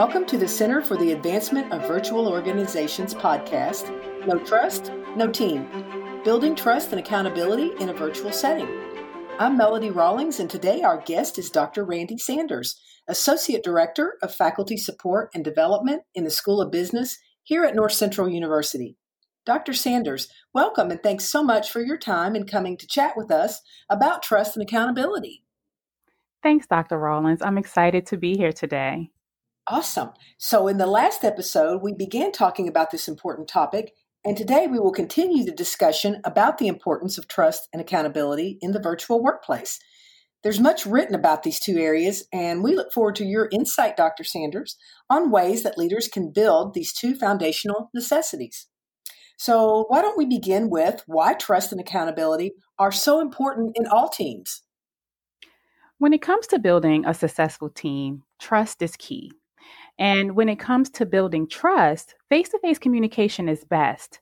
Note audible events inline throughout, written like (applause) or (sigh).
Welcome to the Center for the Advancement of Virtual Organizations podcast No Trust, No Team Building Trust and Accountability in a Virtual Setting. I'm Melody Rawlings, and today our guest is Dr. Randy Sanders, Associate Director of Faculty Support and Development in the School of Business here at North Central University. Dr. Sanders, welcome and thanks so much for your time and coming to chat with us about trust and accountability. Thanks, Dr. Rawlings. I'm excited to be here today. Awesome. So, in the last episode, we began talking about this important topic, and today we will continue the discussion about the importance of trust and accountability in the virtual workplace. There's much written about these two areas, and we look forward to your insight, Dr. Sanders, on ways that leaders can build these two foundational necessities. So, why don't we begin with why trust and accountability are so important in all teams? When it comes to building a successful team, trust is key. And when it comes to building trust, face to face communication is best.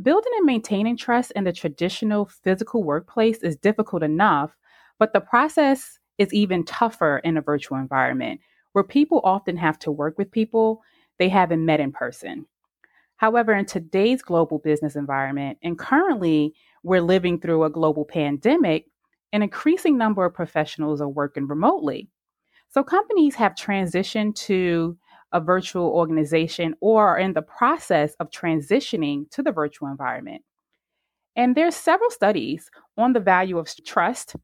Building and maintaining trust in the traditional physical workplace is difficult enough, but the process is even tougher in a virtual environment where people often have to work with people they haven't met in person. However, in today's global business environment, and currently we're living through a global pandemic, an increasing number of professionals are working remotely. So companies have transitioned to a virtual organization or are in the process of transitioning to the virtual environment. And there's several studies on the value of trust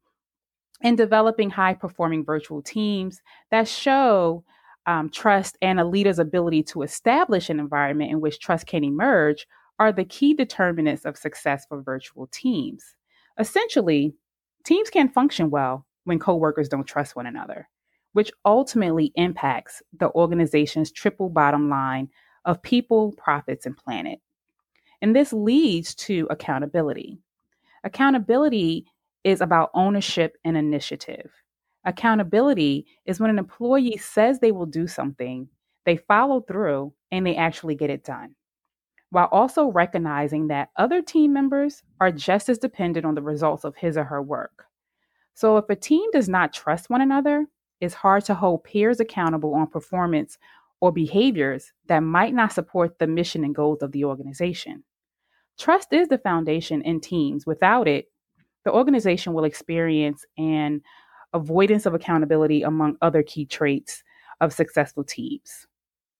in developing high performing virtual teams that show um, trust and a leader's ability to establish an environment in which trust can emerge are the key determinants of success for virtual teams. Essentially, teams can function well when coworkers don't trust one another which ultimately impacts the organization's triple bottom line of people, profits, and planet. And this leads to accountability. Accountability is about ownership and initiative. Accountability is when an employee says they will do something, they follow through, and they actually get it done, while also recognizing that other team members are just as dependent on the results of his or her work. So if a team does not trust one another, it's hard to hold peers accountable on performance or behaviors that might not support the mission and goals of the organization. Trust is the foundation in teams. Without it, the organization will experience an avoidance of accountability among other key traits of successful teams.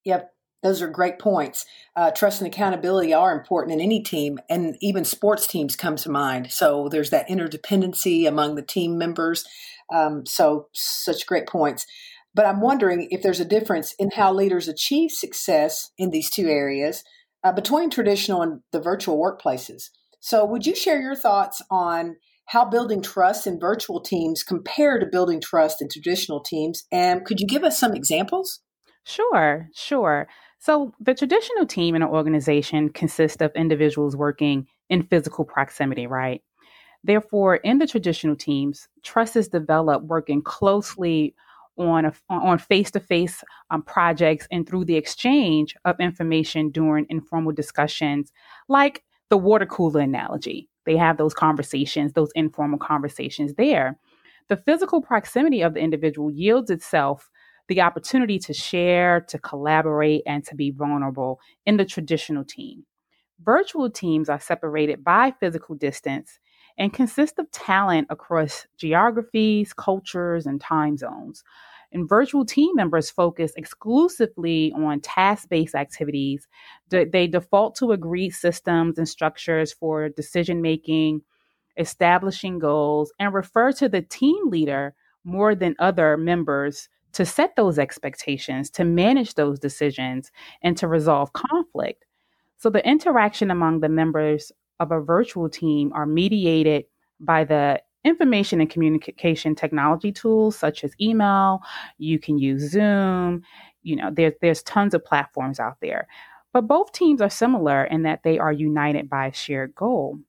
Yep, those are great points. Uh, trust and accountability are important in any team, and even sports teams come to mind. So there's that interdependency among the team members. Um, so, such great points. But I'm wondering if there's a difference in how leaders achieve success in these two areas uh, between traditional and the virtual workplaces. So, would you share your thoughts on how building trust in virtual teams compare to building trust in traditional teams? And could you give us some examples? Sure, sure. So, the traditional team in an organization consists of individuals working in physical proximity, right? Therefore, in the traditional teams, trust is developed working closely on a, on face-to-face um, projects and through the exchange of information during informal discussions, like the water cooler analogy. They have those conversations, those informal conversations there. The physical proximity of the individual yields itself the opportunity to share, to collaborate, and to be vulnerable in the traditional team. Virtual teams are separated by physical distance and consist of talent across geographies, cultures, and time zones. And virtual team members focus exclusively on task based activities. They default to agreed systems and structures for decision making, establishing goals, and refer to the team leader more than other members to set those expectations, to manage those decisions, and to resolve conflict. So the interaction among the members of a virtual team are mediated by the information and communication technology tools such as email. You can use Zoom. You know, there's there's tons of platforms out there. But both teams are similar in that they are united by a shared goal.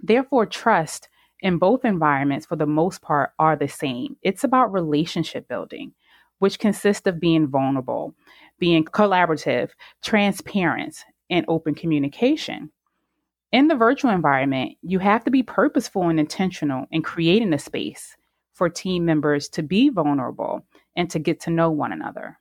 Therefore, trust in both environments, for the most part, are the same. It's about relationship building, which consists of being vulnerable, being collaborative, transparent, and open communication. In the virtual environment, you have to be purposeful and intentional in creating a space for team members to be vulnerable and to get to know one another.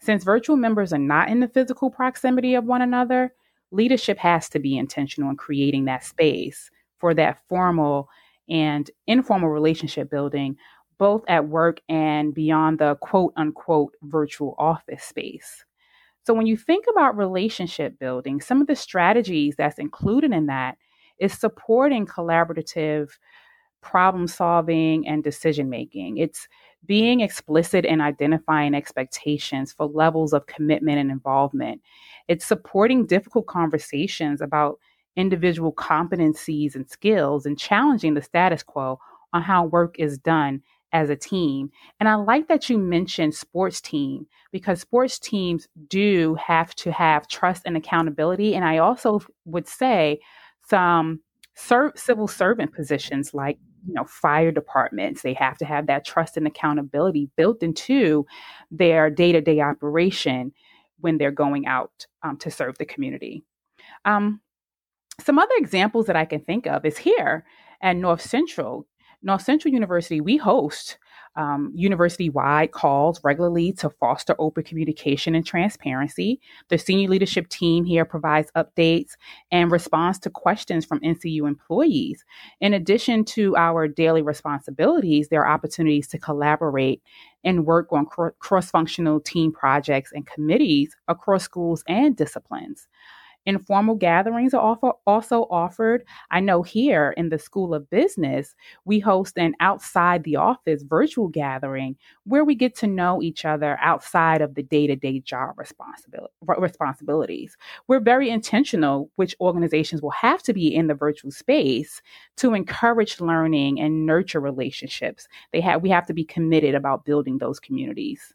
Since virtual members are not in the physical proximity of one another, leadership has to be intentional in creating that space for that formal and informal relationship building, both at work and beyond the quote unquote virtual office space. So, when you think about relationship building, some of the strategies that's included in that is supporting collaborative problem solving and decision making. It's being explicit in identifying expectations for levels of commitment and involvement. It's supporting difficult conversations about individual competencies and skills and challenging the status quo on how work is done as a team. And I like that you mentioned sports team because sports teams do have to have trust and accountability. And I also would say some ser- civil servant positions like you know fire departments they have to have that trust and accountability built into their day-to-day operation when they're going out um, to serve the community um, some other examples that i can think of is here at north central north central university we host um, university wide calls regularly to foster open communication and transparency. The senior leadership team here provides updates and responds to questions from NCU employees. In addition to our daily responsibilities, there are opportunities to collaborate and work on cr- cross functional team projects and committees across schools and disciplines. Informal gatherings are also offered. I know here in the School of Business, we host an outside the office virtual gathering where we get to know each other outside of the day to day job responsibilities. We're very intentional which organizations will have to be in the virtual space to encourage learning and nurture relationships. They have, we have to be committed about building those communities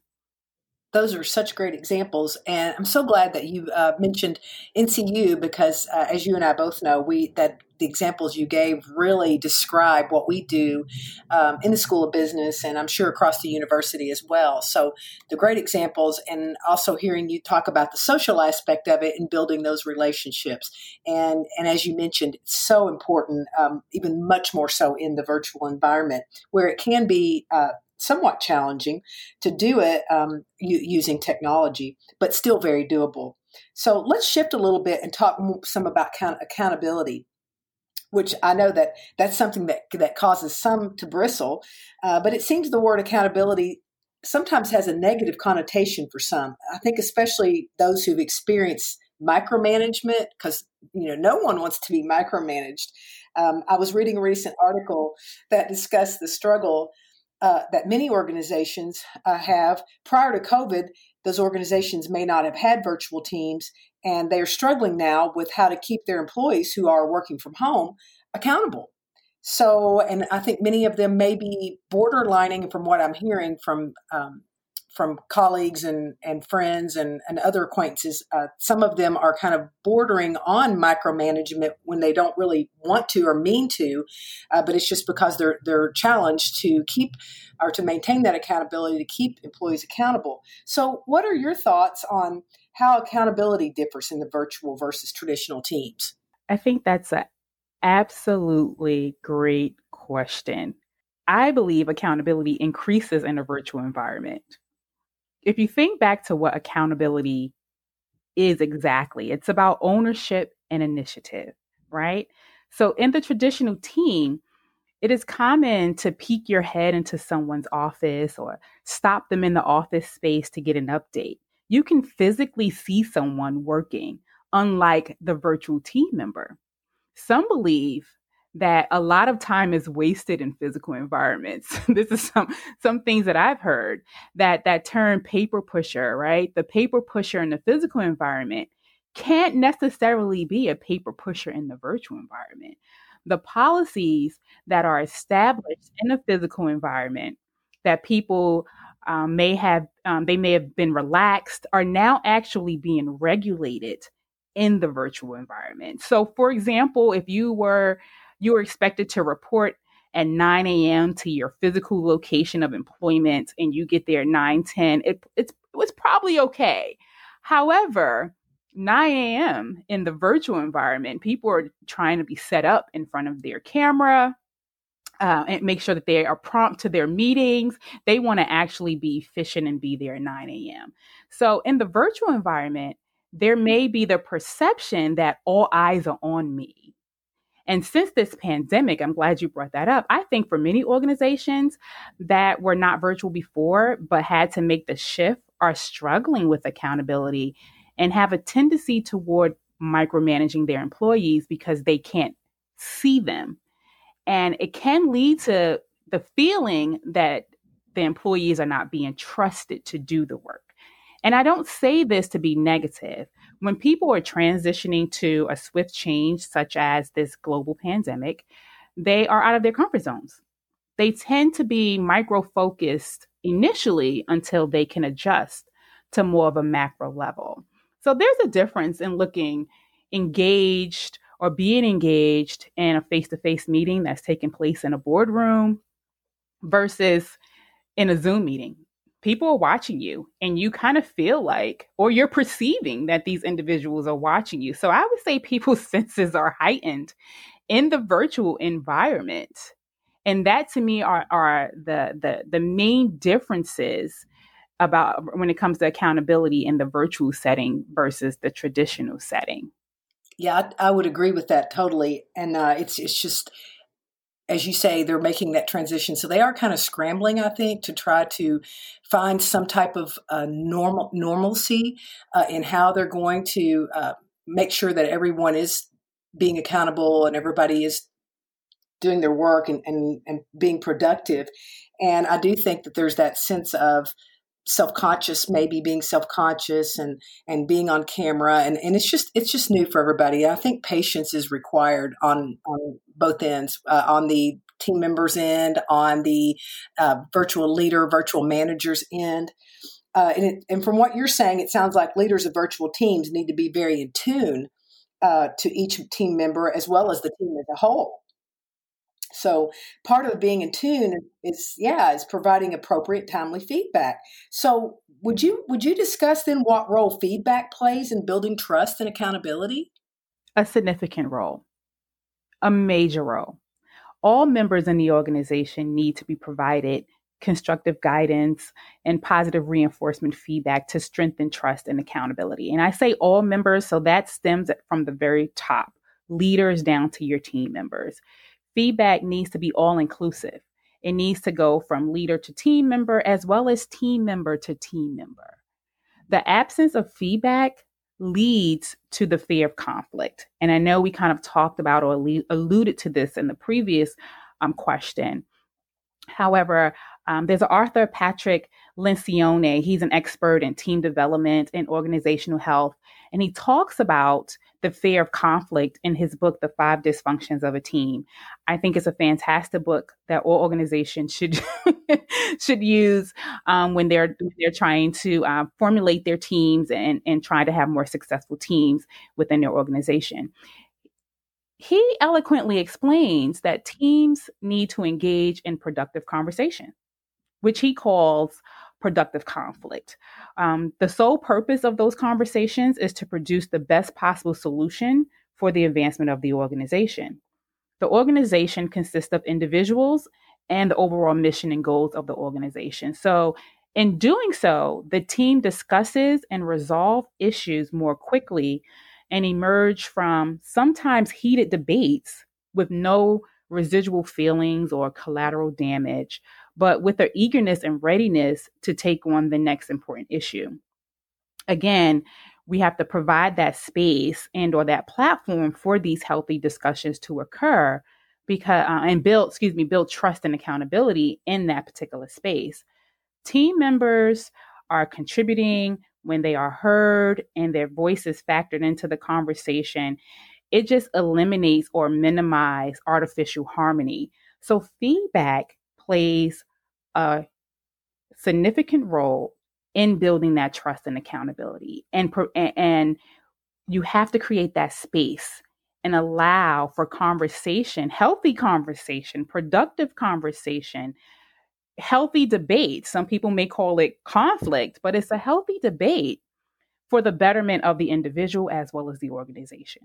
those are such great examples and i'm so glad that you uh, mentioned ncu because uh, as you and i both know we that the examples you gave really describe what we do um, in the school of business and i'm sure across the university as well. So the great examples and also hearing you talk about the social aspect of it and building those relationships. And and as you mentioned it's so important um, even much more so in the virtual environment where it can be uh, somewhat challenging to do it um, using technology, but still very doable. So let's shift a little bit and talk some about account- accountability which I know that that's something that that causes some to bristle, uh, but it seems the word accountability sometimes has a negative connotation for some. I think especially those who've experienced micromanagement, because you know no one wants to be micromanaged. Um, I was reading a recent article that discussed the struggle uh, that many organizations uh, have. Prior to COVID, those organizations may not have had virtual teams, and they are struggling now with how to keep their employees who are working from home accountable. So, and I think many of them may be borderlining from what I'm hearing from um, from colleagues and, and friends and, and other acquaintances, uh, some of them are kind of bordering on micromanagement when they don't really want to or mean to, uh, but it's just because they're they're challenged to keep or to maintain that accountability to keep employees accountable. So, what are your thoughts on how accountability differs in the virtual versus traditional teams? I think that's an absolutely great question. I believe accountability increases in a virtual environment if you think back to what accountability is exactly, it's about ownership and initiative, right? So in the traditional team, it is common to peek your head into someone's office or stop them in the office space to get an update. You can physically see someone working, unlike the virtual team member. Some believe that a lot of time is wasted in physical environments. (laughs) this is some some things that I've heard that that term paper pusher, right? The paper pusher in the physical environment can't necessarily be a paper pusher in the virtual environment. The policies that are established in the physical environment that people um, may have um, they may have been relaxed are now actually being regulated in the virtual environment. So, for example, if you were you are expected to report at 9 a.m. to your physical location of employment and you get there 9 10, it, it's, it's probably okay. However, 9 a.m. in the virtual environment, people are trying to be set up in front of their camera. uh, and make sure that they are prompt to their meetings. They want to actually be efficient and be there at 9 a.m. So in the virtual environment, there may be the perception that all eyes are on me. And since this pandemic, I'm glad you brought that up. I think for many organizations that were not virtual before, but had to make the shift, are struggling with accountability and have a tendency toward micromanaging their employees because they can't see them. And it can lead to the feeling that the employees are not being trusted to do the work. And I don't say this to be negative. When people are transitioning to a swift change, such as this global pandemic, they are out of their comfort zones. They tend to be micro focused initially until they can adjust to more of a macro level. So there's a difference in looking engaged or being engaged in a face to face meeting that's taking place in a boardroom versus in a Zoom meeting. People are watching you, and you kind of feel like, or you're perceiving that these individuals are watching you. So I would say people's (laughs) senses are heightened in the virtual environment. And that to me are, are the, the, the main differences about when it comes to accountability in the virtual setting versus the traditional setting. Yeah, I, I would agree with that totally. And uh, it's it's just as you say, they're making that transition. So they are kind of scrambling, I think, to try to find some type of uh, normal normalcy uh, in how they're going to uh, make sure that everyone is being accountable and everybody is doing their work and, and, and being productive. And I do think that there's that sense of self-conscious maybe being self-conscious and and being on camera. And and it's just it's just new for everybody. I think patience is required on on both ends uh, on the team members end on the uh, virtual leader virtual managers end. Uh, and, it, and from what you're saying it sounds like leaders of virtual teams need to be very in tune uh, to each team member as well as the team as a whole so part of being in tune is yeah, is providing appropriate timely feedback. So would you would you discuss then what role feedback plays in building trust and accountability? A significant role. A major role. All members in the organization need to be provided constructive guidance and positive reinforcement feedback to strengthen trust and accountability. And I say all members, so that stems from the very top, leaders down to your team members feedback needs to be all inclusive. It needs to go from leader to team member as well as team member to team member. The absence of feedback leads to the fear of conflict. And I know we kind of talked about or alluded to this in the previous um, question. However, um, there's author Patrick Lencioni. He's an expert in team development and organizational health. And he talks about the fear of conflict in his book, The Five Dysfunctions of a Team. I think it's a fantastic book that all organizations should (laughs) should use um, when they're they're trying to uh, formulate their teams and and try to have more successful teams within their organization. He eloquently explains that teams need to engage in productive conversation, which he calls productive conflict. Um, the sole purpose of those conversations is to produce the best possible solution for the advancement of the organization. The organization consists of individuals and the overall mission and goals of the organization. So, in doing so, the team discusses and resolve issues more quickly and emerge from sometimes heated debates with no residual feelings or collateral damage but with their eagerness and readiness to take on the next important issue. Again, we have to provide that space and or that platform for these healthy discussions to occur because uh, and build excuse me build trust and accountability in that particular space. Team members are contributing when they are heard and their voices factored into the conversation. It just eliminates or minimizes artificial harmony. So feedback plays a significant role in building that trust and accountability and and you have to create that space and allow for conversation healthy conversation productive conversation healthy debate. Some people may call it conflict but it's a healthy debate for the betterment of the individual as well as the organization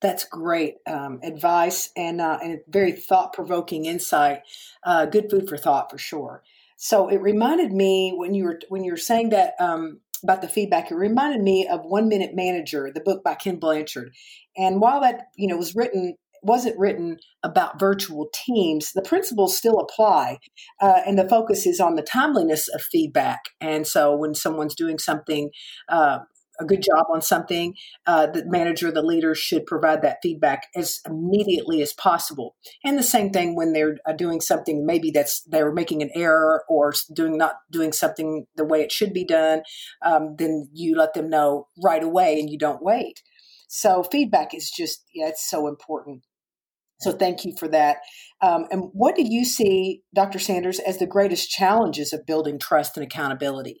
That's great um, advice and, uh, and very thought provoking insight. Uh, good food for thought for sure. So it reminded me when you were when you were saying that um, about the feedback. It reminded me of One Minute Manager, the book by Ken Blanchard. And while that you know was written wasn't written about virtual teams, the principles still apply, uh, and the focus is on the timeliness of feedback. And so when someone's doing something uh, a good job on something, uh, the manager, the leader should provide that feedback as immediately as possible. And the same thing when they're uh, doing something, maybe that's they're making an error or doing not doing something the way it should be done, um, then you let them know right away and you don't wait. So feedback is just yeah, it's so important. So thank you for that. Um, and what do you see, Dr. Sanders, as the greatest challenges of building trust and accountability?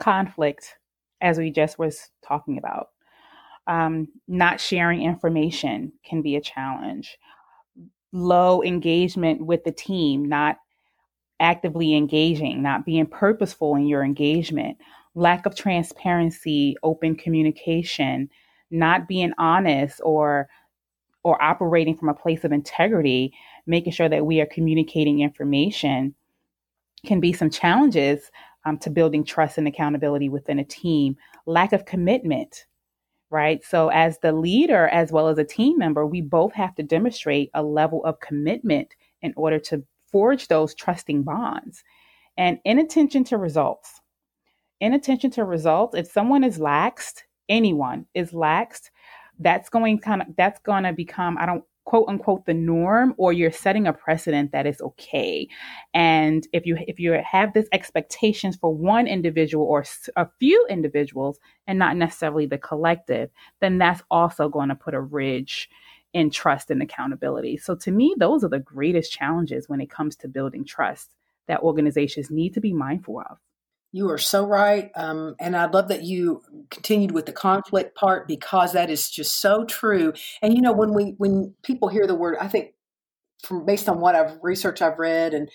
Conflict as we just was talking about. Um, not sharing information can be a challenge. Low engagement with the team, not actively engaging, not being purposeful in your engagement, lack of transparency, open communication, not being honest or or operating from a place of integrity, making sure that we are communicating information can be some challenges um, to building trust and accountability within a team, lack of commitment, right? So, as the leader as well as a team member, we both have to demonstrate a level of commitment in order to forge those trusting bonds. And inattention to results. Inattention to results, if someone is laxed, anyone is laxed, that's going kind of that's going to become I don't quote unquote the norm or you're setting a precedent that is okay. And if you if you have this expectations for one individual or a few individuals and not necessarily the collective then that's also going to put a ridge in trust and accountability. So to me those are the greatest challenges when it comes to building trust that organizations need to be mindful of you are so right. Um, and I love that you continued with the conflict part because that is just so true. And you know, when we when people hear the word, I think from based on what I've research I've read and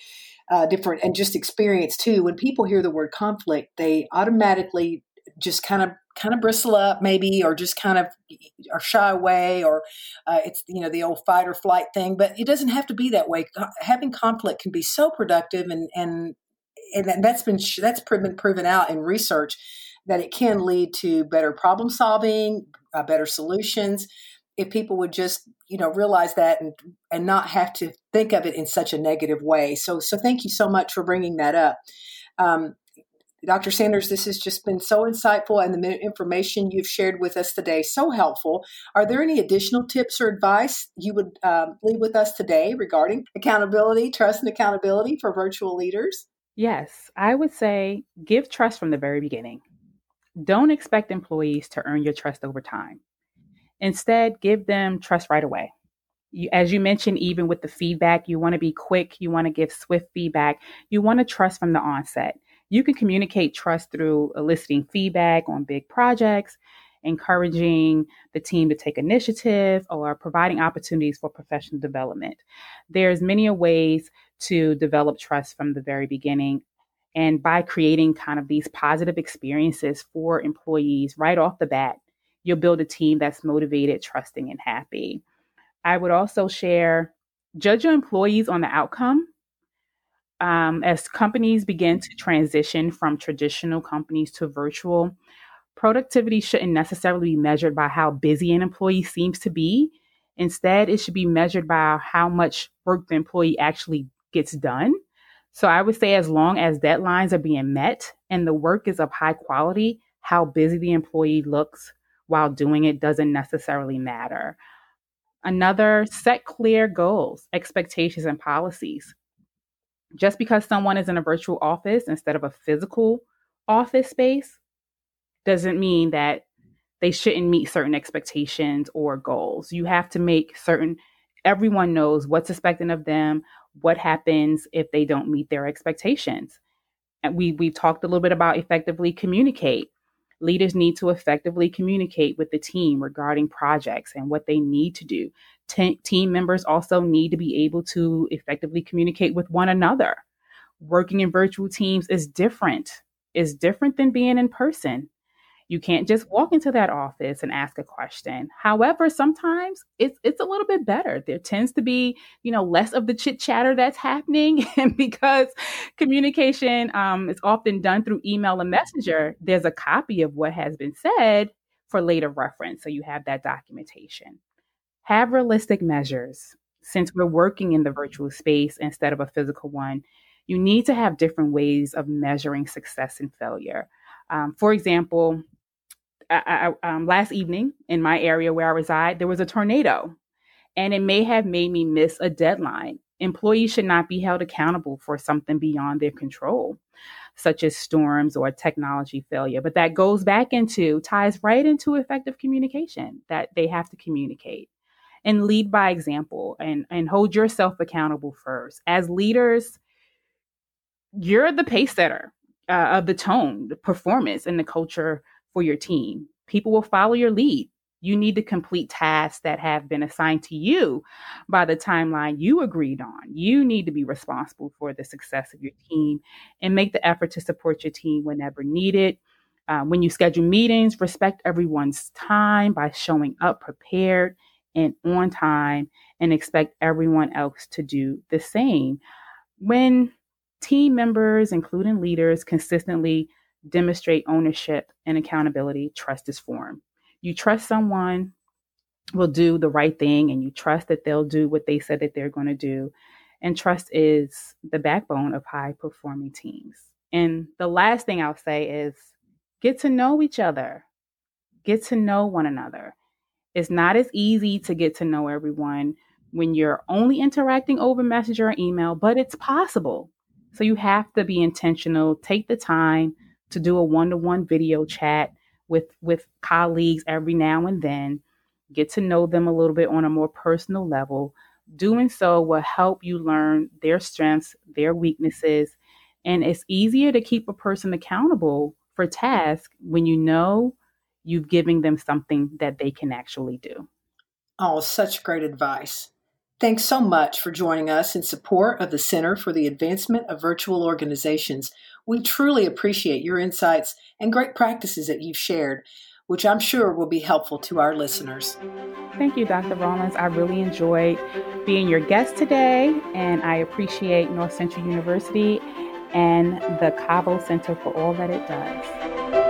uh, different and just experience too, when people hear the word conflict, they automatically just kind of kind of bristle up maybe or just kind of or shy away or uh, it's you know the old fight or flight thing but it doesn't have to be that way having conflict can be so productive and and and that's been that's been proven out in research that it can lead to better problem solving, uh, better solutions. If people would just you know realize that and and not have to think of it in such a negative way. So so thank you so much for bringing that up. Um, Dr. Sanders, this has just been so insightful, and the information you've shared with us today so helpful. Are there any additional tips or advice you would um, leave with us today regarding accountability, trust, and accountability for virtual leaders? Yes, I would say give trust from the very beginning. Don't expect employees to earn your trust over time. Instead, give them trust right away. You, as you mentioned, even with the feedback, you want to be quick, you want to give swift feedback, you want to trust from the onset. You can communicate trust through eliciting feedback on big projects, encouraging the team to take initiative, or providing opportunities for professional development. There's many ways to develop trust from the very beginning. And by creating kind of these positive experiences for employees right off the bat, you'll build a team that's motivated, trusting, and happy. I would also share judge your employees on the outcome. Um, as companies begin to transition from traditional companies to virtual, productivity shouldn't necessarily be measured by how busy an employee seems to be. Instead, it should be measured by how much work the employee actually gets done. So I would say as long as deadlines are being met and the work is of high quality, how busy the employee looks while doing it doesn't necessarily matter. Another, set clear goals, expectations, and policies. Just because someone is in a virtual office instead of a physical office space doesn't mean that they shouldn't meet certain expectations or goals. You have to make certain, everyone knows what's expected of them, what happens if they don't meet their expectations. And we we talked a little bit about effectively communicate. Leaders need to effectively communicate with the team regarding projects and what they need to do. Team members also need to be able to effectively communicate with one another. Working in virtual teams is different. Is different than being in person. You can't just walk into that office and ask a question. However, sometimes it's it's a little bit better. There tends to be, you know, less of the chit chatter that's happening, (laughs) and because communication um, is often done through email and messenger, there's a copy of what has been said for later reference, so you have that documentation. Have realistic measures. Since we're working in the virtual space instead of a physical one, you need to have different ways of measuring success and failure. Um, for example, I, I, um, last evening in my area where I reside, there was a tornado, and it may have made me miss a deadline. Employees should not be held accountable for something beyond their control, such as storms or technology failure. But that goes back into, ties right into effective communication that they have to communicate and lead by example and, and hold yourself accountable first. As leaders, you're the pace setter uh, of the tone, the performance, and the culture for your team. People will follow your lead. You need to complete tasks that have been assigned to you by the timeline you agreed on. You need to be responsible for the success of your team and make the effort to support your team whenever needed. Uh, when you schedule meetings, respect everyone's time by showing up prepared and on time and expect everyone else to do the same. When team members, including leaders, consistently demonstrate ownership and accountability, trust is formed. You trust someone will do the right thing and you trust that they'll do what they said that they're going to do. And trust is the backbone of high performing teams. And the last thing I'll say is get to know each other, get to know one another. It's not as easy to get to know everyone when you're only interacting over messenger or email, but it's possible. So you have to be intentional, take the time to do a one-to-one video chat with with colleagues every now and then, get to know them a little bit on a more personal level. Doing so will help you learn their strengths, their weaknesses, and it's easier to keep a person accountable for tasks when you know you've given them something that they can actually do. Oh, such great advice. Thanks so much for joining us in support of the Center for the Advancement of Virtual Organizations. We truly appreciate your insights and great practices that you've shared, which I'm sure will be helpful to our listeners. Thank you, Dr. Rawlings. I really enjoyed being your guest today, and I appreciate North Central University and the CAVO Center for all that it does.